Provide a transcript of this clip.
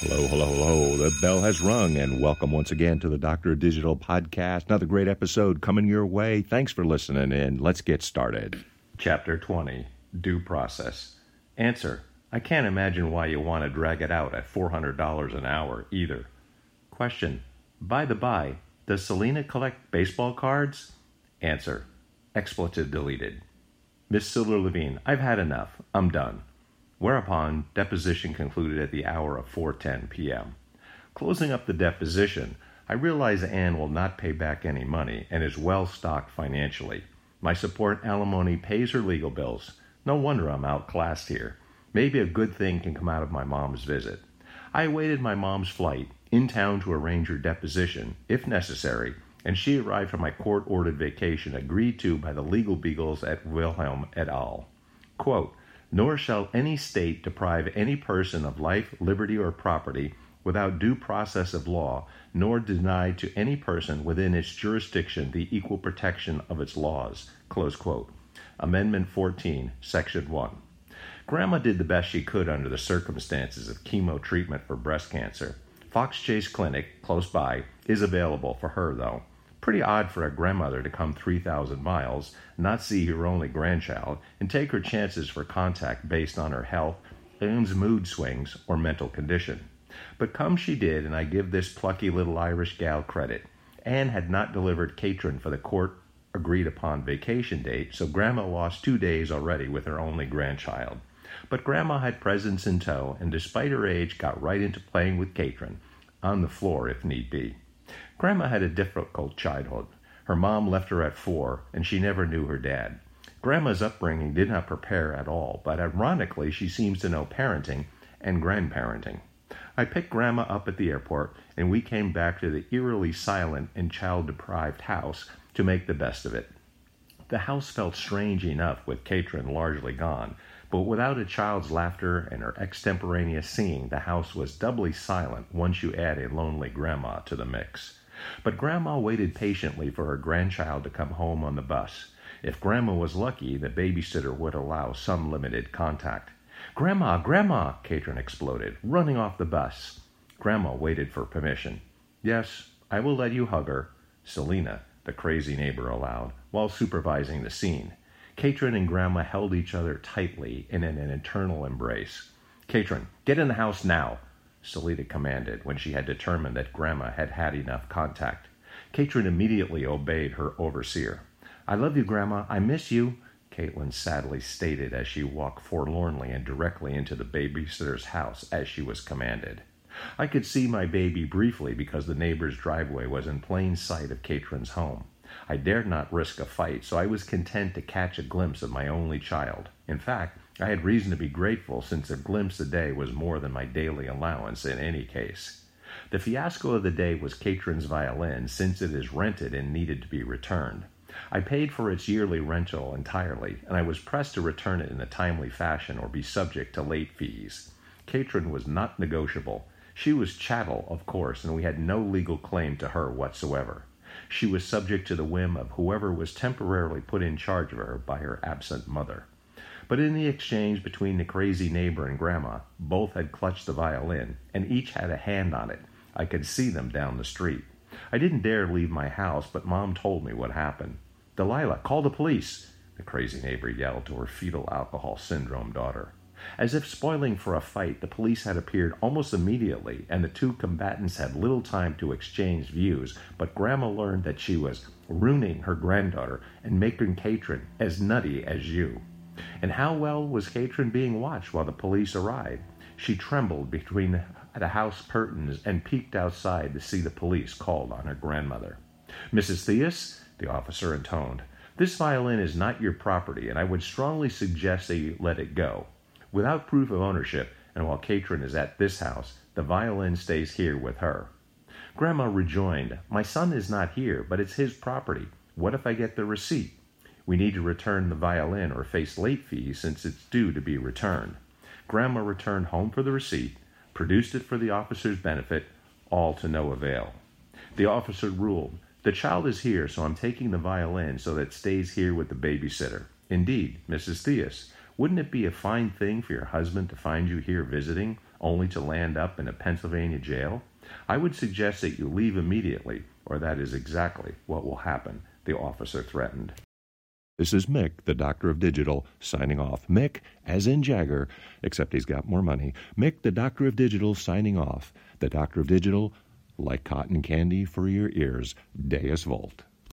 Hello, hello, hello. The bell has rung, and welcome once again to the Doctor Digital Podcast. Another great episode coming your way. Thanks for listening in. Let's get started. Chapter 20 Due Process. Answer I can't imagine why you want to drag it out at $400 an hour either. Question By the by, does Selena collect baseball cards? Answer Expletive deleted. Miss Silver Levine, I've had enough. I'm done. Whereupon deposition concluded at the hour of 4:10 p.m. Closing up the deposition, I realize Anne will not pay back any money and is well stocked financially. My support alimony pays her legal bills. No wonder I'm outclassed here. Maybe a good thing can come out of my mom's visit. I awaited my mom's flight in town to arrange her deposition, if necessary, and she arrived for my court ordered vacation agreed to by the legal beagles at Wilhelm et al. Quote, nor shall any state deprive any person of life, liberty, or property without due process of law, nor deny to any person within its jurisdiction the equal protection of its laws. Amendment 14, Section 1. Grandma did the best she could under the circumstances of chemo treatment for breast cancer. Fox Chase Clinic, close by, is available for her, though. Pretty odd for a grandmother to come 3,000 miles, not see her only grandchild, and take her chances for contact based on her health, Anne's mood swings, or mental condition. But come she did, and I give this plucky little Irish gal credit. Anne had not delivered Catron for the court agreed upon vacation date, so Grandma lost two days already with her only grandchild. But Grandma had presents in tow, and despite her age, got right into playing with Catron, on the floor if need be. Grandma had a difficult childhood. Her mom left her at four, and she never knew her dad. Grandma's upbringing did not prepare at all, but ironically, she seems to know parenting and grandparenting. I picked Grandma up at the airport, and we came back to the eerily silent and child deprived house to make the best of it. The house felt strange enough with Catron largely gone, but without a child's laughter and her extemporaneous singing, the house was doubly silent once you add a lonely grandma to the mix. But Grandma waited patiently for her grandchild to come home on the bus. If Grandma was lucky, the babysitter would allow some limited contact. Grandma, Grandma, Catron exploded, running off the bus. Grandma waited for permission. Yes, I will let you hug her, Selina, the crazy neighbor allowed, while supervising the scene. Catron and Grandma held each other tightly in an eternal embrace. Catron, get in the house now, Selena commanded when she had determined that Grandma had had enough contact. Catron immediately obeyed her overseer. I love you, Grandma. I miss you, Caitlin sadly stated as she walked forlornly and directly into the babysitter's house as she was commanded. I could see my baby briefly because the neighbor's driveway was in plain sight of Catron's home. I dared not risk a fight, so I was content to catch a glimpse of my only child. In fact, I had reason to be grateful since a glimpse a day was more than my daily allowance in any case. The fiasco of the day was Catron's violin, since it is rented and needed to be returned. I paid for its yearly rental entirely, and I was pressed to return it in a timely fashion or be subject to late fees. Catron was not negotiable. She was chattel, of course, and we had no legal claim to her whatsoever. She was subject to the whim of whoever was temporarily put in charge of her by her absent mother. But in the exchange between the crazy neighbor and Grandma, both had clutched the violin, and each had a hand on it. I could see them down the street. I didn't dare leave my house, but Mom told me what happened. Delilah, call the police, the crazy neighbor yelled to her fetal alcohol syndrome daughter. As if spoiling for a fight, the police had appeared almost immediately, and the two combatants had little time to exchange views, but Grandma learned that she was ruining her granddaughter and making Katrin as nutty as you. And how well was Katrin being watched while the police arrived? She trembled between the house curtains and peeked outside to see the police called on her grandmother. Mrs. Theus, the officer intoned, this violin is not your property, and I would strongly suggest that you let it go. Without proof of ownership, and while Catron is at this house, the violin stays here with her. Grandma rejoined, My son is not here, but it's his property. What if I get the receipt? We need to return the violin or face late fees since it's due to be returned. Grandma returned home for the receipt, produced it for the officer's benefit, all to no avail. The officer ruled, The child is here, so I'm taking the violin so that it stays here with the babysitter. Indeed, Mrs. Theus, wouldn't it be a fine thing for your husband to find you here visiting? only to land up in a Pennsylvania jail? I would suggest that you leave immediately, or that is exactly what will happen, the officer threatened. This is Mick, the Doctor of Digital, signing off. Mick, as in Jagger, except he's got more money. Mick, the Doctor of Digital, signing off. The Doctor of Digital, like cotton candy for your ears, Deus Vult.